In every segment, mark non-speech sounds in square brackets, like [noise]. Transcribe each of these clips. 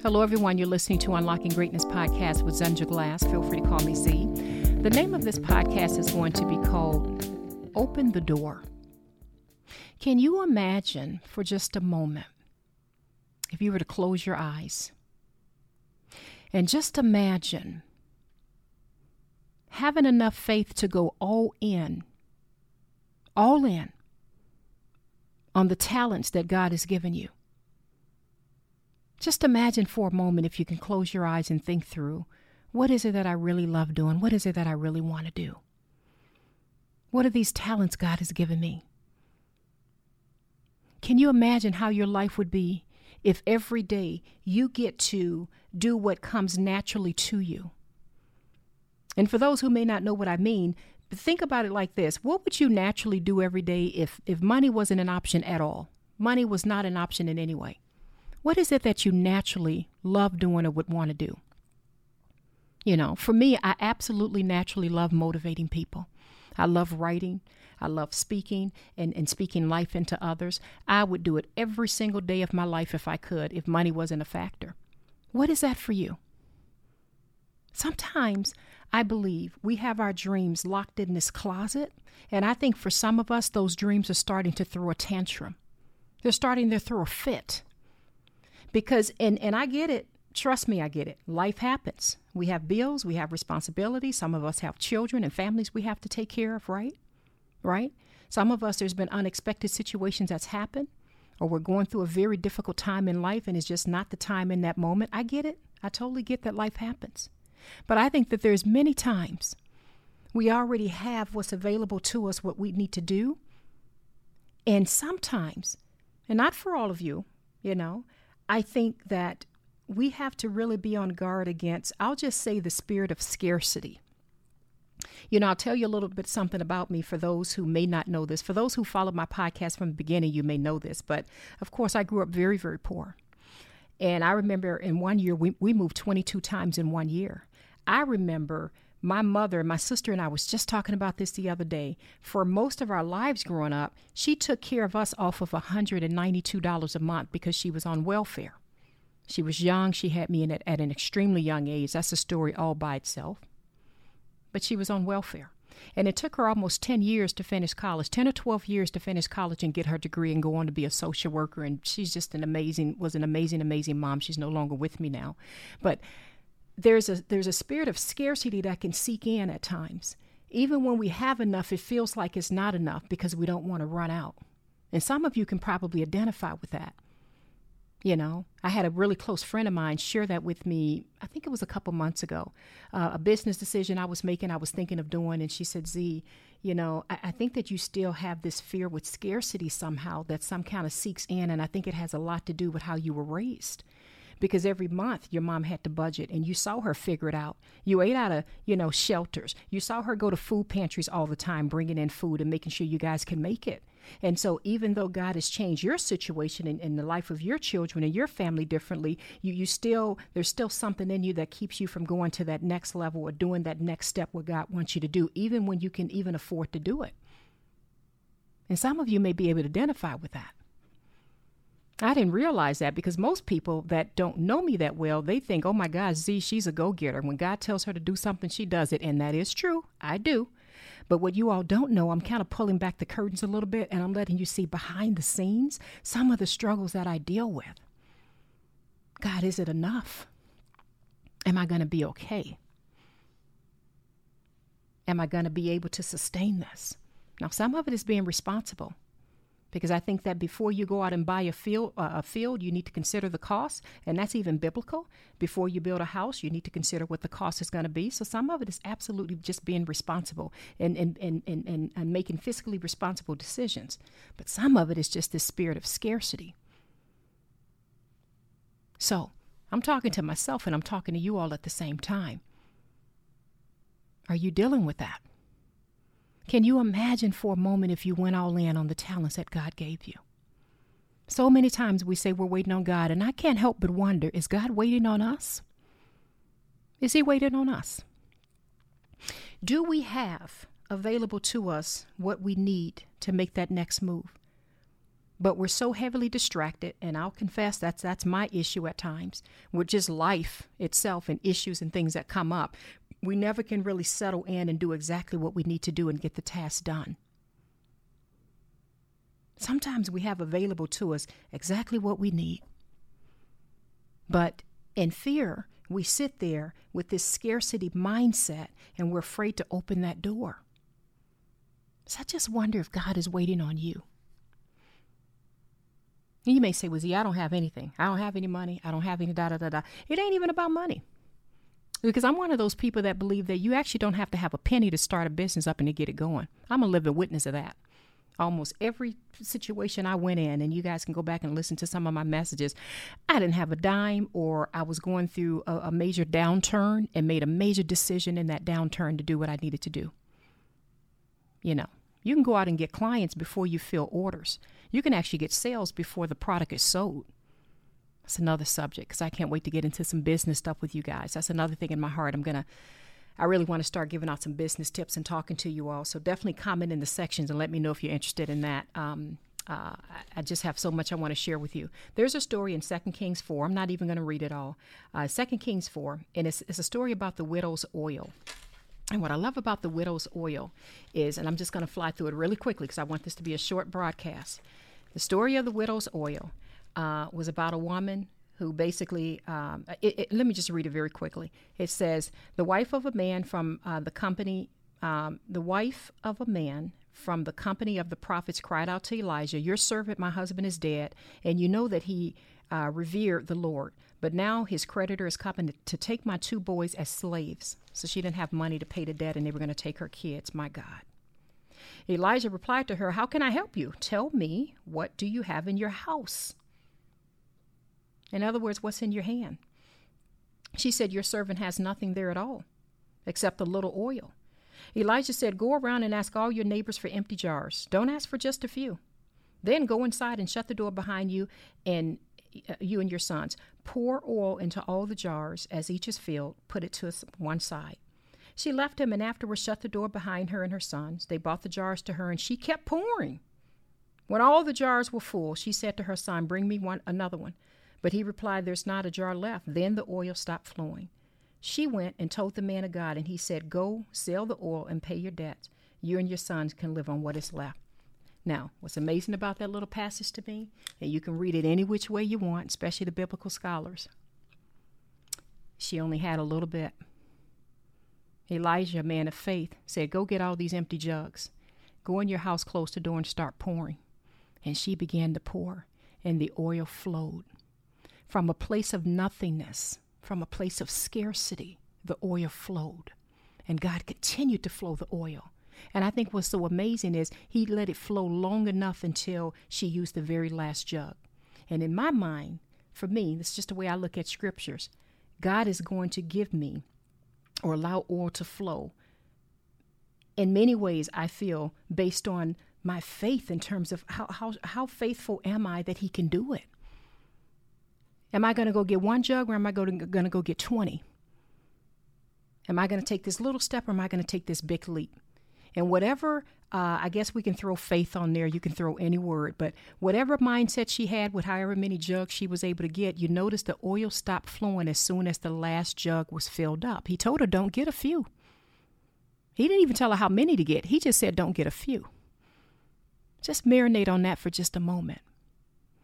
Hello, everyone. You're listening to Unlocking Greatness podcast with Zundra Glass. Feel free to call me Z. The name of this podcast is going to be called Open the Door. Can you imagine for just a moment if you were to close your eyes and just imagine having enough faith to go all in, all in on the talents that God has given you? Just imagine for a moment if you can close your eyes and think through what is it that I really love doing? What is it that I really want to do? What are these talents God has given me? Can you imagine how your life would be if every day you get to do what comes naturally to you? And for those who may not know what I mean, think about it like this What would you naturally do every day if, if money wasn't an option at all? Money was not an option in any way. What is it that you naturally love doing or would want to do? You know, for me, I absolutely naturally love motivating people. I love writing. I love speaking and, and speaking life into others. I would do it every single day of my life if I could, if money wasn't a factor. What is that for you? Sometimes I believe we have our dreams locked in this closet, and I think for some of us, those dreams are starting to throw a tantrum. They're starting to throw a fit because and and I get it. Trust me, I get it. Life happens. We have bills, we have responsibilities. Some of us have children and families we have to take care of, right? Right? Some of us there's been unexpected situations that's happened or we're going through a very difficult time in life and it's just not the time in that moment. I get it. I totally get that life happens. But I think that there's many times we already have what's available to us, what we need to do. And sometimes, and not for all of you, you know, I think that we have to really be on guard against, I'll just say, the spirit of scarcity. You know, I'll tell you a little bit something about me for those who may not know this. For those who followed my podcast from the beginning, you may know this. But of course, I grew up very, very poor. And I remember in one year, we, we moved 22 times in one year. I remember my mother, my sister, and I was just talking about this the other day. For most of our lives growing up, she took care of us off of $192 a month because she was on welfare. She was young. She had me it at an extremely young age. That's a story all by itself. But she was on welfare. And it took her almost 10 years to finish college, 10 or 12 years to finish college and get her degree and go on to be a social worker. And she's just an amazing, was an amazing, amazing mom. She's no longer with me now. But there's a there's a spirit of scarcity that can seek in at times. Even when we have enough, it feels like it's not enough because we don't want to run out. And some of you can probably identify with that. You know, I had a really close friend of mine share that with me. I think it was a couple months ago. Uh, a business decision I was making, I was thinking of doing, and she said, "Z, you know, I, I think that you still have this fear with scarcity somehow that some kind of seeks in, and I think it has a lot to do with how you were raised." Because every month your mom had to budget and you saw her figure it out. You ate out of, you know, shelters. You saw her go to food pantries all the time, bringing in food and making sure you guys can make it. And so, even though God has changed your situation and, in the life of your children and your family differently, you, you still, there's still something in you that keeps you from going to that next level or doing that next step what God wants you to do, even when you can even afford to do it. And some of you may be able to identify with that. I didn't realize that because most people that don't know me that well, they think, oh my God, Z, she's a go getter. When God tells her to do something, she does it. And that is true. I do. But what you all don't know, I'm kind of pulling back the curtains a little bit and I'm letting you see behind the scenes some of the struggles that I deal with. God, is it enough? Am I going to be okay? Am I going to be able to sustain this? Now, some of it is being responsible because I think that before you go out and buy a field, uh, a field, you need to consider the cost, and that's even biblical. Before you build a house, you need to consider what the cost is going to be. So some of it is absolutely just being responsible and and, and, and, and, and making fiscally responsible decisions, but some of it is just this spirit of scarcity. So I'm talking to myself and I'm talking to you all at the same time. Are you dealing with that? Can you imagine for a moment if you went all in on the talents that God gave you? So many times we say we're waiting on God, and I can't help but wonder is God waiting on us? Is He waiting on us? Do we have available to us what we need to make that next move? but we're so heavily distracted and i'll confess that's that's my issue at times with just life itself and issues and things that come up we never can really settle in and do exactly what we need to do and get the task done sometimes we have available to us exactly what we need but in fear we sit there with this scarcity mindset and we're afraid to open that door so i just wonder if god is waiting on you you may say, well, i don't have anything. I don't have any money. I don't have any da da da da. It ain't even about money. Because I'm one of those people that believe that you actually don't have to have a penny to start a business up and to get it going. I'm a living witness of that. Almost every situation I went in, and you guys can go back and listen to some of my messages, I didn't have a dime, or I was going through a, a major downturn and made a major decision in that downturn to do what I needed to do. You know, you can go out and get clients before you fill orders. You can actually get sales before the product is sold. That's another subject because I can't wait to get into some business stuff with you guys. That's another thing in my heart. I'm going to, I really want to start giving out some business tips and talking to you all. So definitely comment in the sections and let me know if you're interested in that. Um, uh, I just have so much I want to share with you. There's a story in 2 Kings 4. I'm not even going to read it all. Uh, 2 Kings 4, and it's, it's a story about the widow's oil. And what I love about the widow's oil is, and I'm just going to fly through it really quickly because I want this to be a short broadcast. The story of the widow's oil uh, was about a woman who basically, um, it, it, let me just read it very quickly. It says, The wife of a man from uh, the company, um, the wife of a man from the company of the prophets cried out to Elijah, Your servant, my husband, is dead, and you know that he uh, revered the Lord. But now his creditor is coming to take my two boys as slaves. So she didn't have money to pay the debt, and they were going to take her kids. My God. Elijah replied to her, How can I help you? Tell me, what do you have in your house? In other words, what's in your hand? She said, Your servant has nothing there at all, except a little oil. Elijah said, Go around and ask all your neighbors for empty jars. Don't ask for just a few. Then go inside and shut the door behind you and uh, you and your sons. Pour oil into all the jars as each is filled. Put it to one side. She left him and afterwards shut the door behind her and her sons. They brought the jars to her and she kept pouring. When all the jars were full, she said to her son, Bring me one another one. But he replied, There's not a jar left. Then the oil stopped flowing. She went and told the man of God, and he said, Go, sell the oil and pay your debts. You and your sons can live on what is left. Now, what's amazing about that little passage to me, and you can read it any which way you want, especially the biblical scholars, she only had a little bit. Elijah, a man of faith, said, Go get all these empty jugs. Go in your house, close the door, and start pouring. And she began to pour, and the oil flowed. From a place of nothingness, from a place of scarcity, the oil flowed. And God continued to flow the oil. And I think what's so amazing is he let it flow long enough until she used the very last jug. And in my mind, for me, that's just the way I look at scriptures. God is going to give me or allow oil to flow. In many ways, I feel based on my faith in terms of how, how, how faithful am I that he can do it? Am I going to go get one jug or am I going to, go get 20? Am I going to take this little step or am I going to take this big leap? And whatever, uh, I guess we can throw faith on there, you can throw any word, but whatever mindset she had with however many jugs she was able to get, you notice the oil stopped flowing as soon as the last jug was filled up. He told her, don't get a few. He didn't even tell her how many to get, he just said, don't get a few. Just marinate on that for just a moment.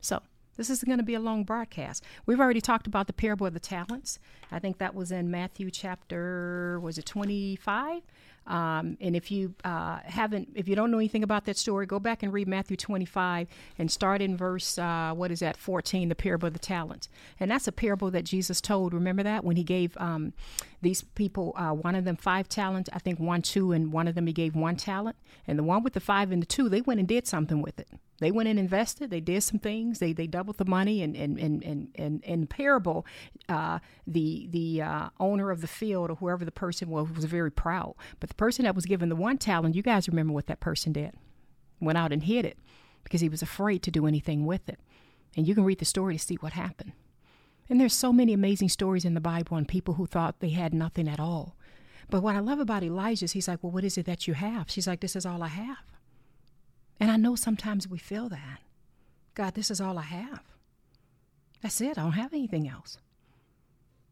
So, this is going to be a long broadcast. We've already talked about the parable of the talents. I think that was in Matthew chapter, was it 25? Um, and if you uh, haven't, if you don't know anything about that story, go back and read Matthew 25 and start in verse, uh, what is that, 14, the parable of the talents. And that's a parable that Jesus told. Remember that? When he gave um, these people, uh, one of them five talents, I think one, two, and one of them he gave one talent. And the one with the five and the two, they went and did something with it. They went and invested. They did some things. They they doubled the money. And and and and, and in the parable, uh, the the uh, owner of the field or whoever the person was was very proud. But the person that was given the one talent, you guys remember what that person did? Went out and hid it because he was afraid to do anything with it. And you can read the story to see what happened. And there's so many amazing stories in the Bible on people who thought they had nothing at all. But what I love about Elijah is he's like, Well, what is it that you have? She's like, This is all I have. And I know sometimes we feel that. God, this is all I have. That's it. I don't have anything else.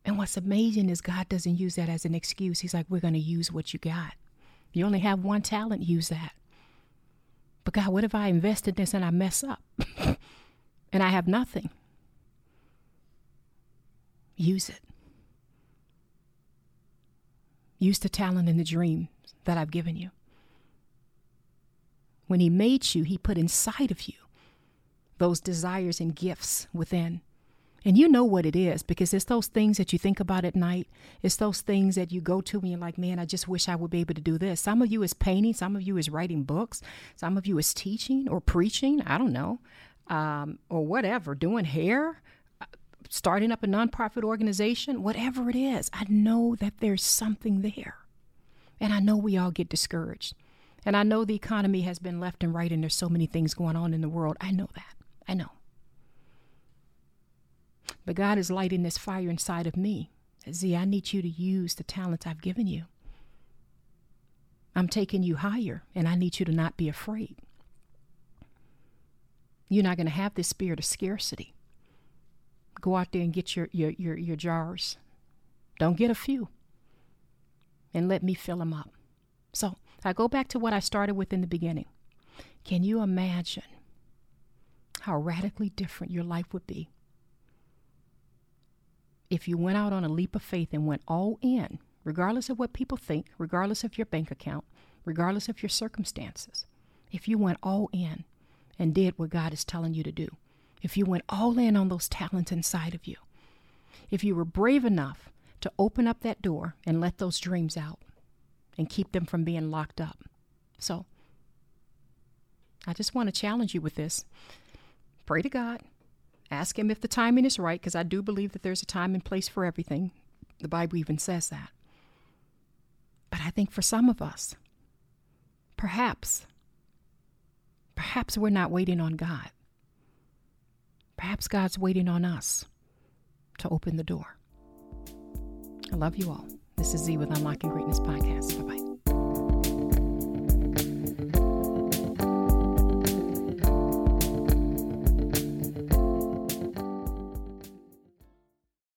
And what's amazing is God doesn't use that as an excuse. He's like, we're going to use what you got. You only have one talent, use that. But God, what if I invest in this and I mess up [laughs] and I have nothing? Use it. Use the talent and the dream that I've given you. When He made you, He put inside of you those desires and gifts within. And you know what it is because it's those things that you think about at night. It's those things that you go to and you're like, man, I just wish I would be able to do this. Some of you is painting, some of you is writing books, some of you is teaching or preaching, I don't know, um, or whatever, doing hair, uh, starting up a nonprofit organization, whatever it is. I know that there's something there. And I know we all get discouraged. And I know the economy has been left and right, and there's so many things going on in the world. I know that. I know. But God is lighting this fire inside of me. Z, I need you to use the talents I've given you. I'm taking you higher, and I need you to not be afraid. You're not going to have this spirit of scarcity. Go out there and get your, your, your, your jars. Don't get a few. And let me fill them up. So I go back to what I started with in the beginning. Can you imagine how radically different your life would be if you went out on a leap of faith and went all in, regardless of what people think, regardless of your bank account, regardless of your circumstances, if you went all in and did what God is telling you to do, if you went all in on those talents inside of you, if you were brave enough to open up that door and let those dreams out and keep them from being locked up. So, I just want to challenge you with this. Pray to God, Ask Him if the timing is right, because I do believe that there's a time and place for everything. The Bible even says that. But I think for some of us, perhaps, perhaps we're not waiting on God. Perhaps God's waiting on us to open the door. I love you all. This is Z with Unlocking Greatness Podcast. Bye bye.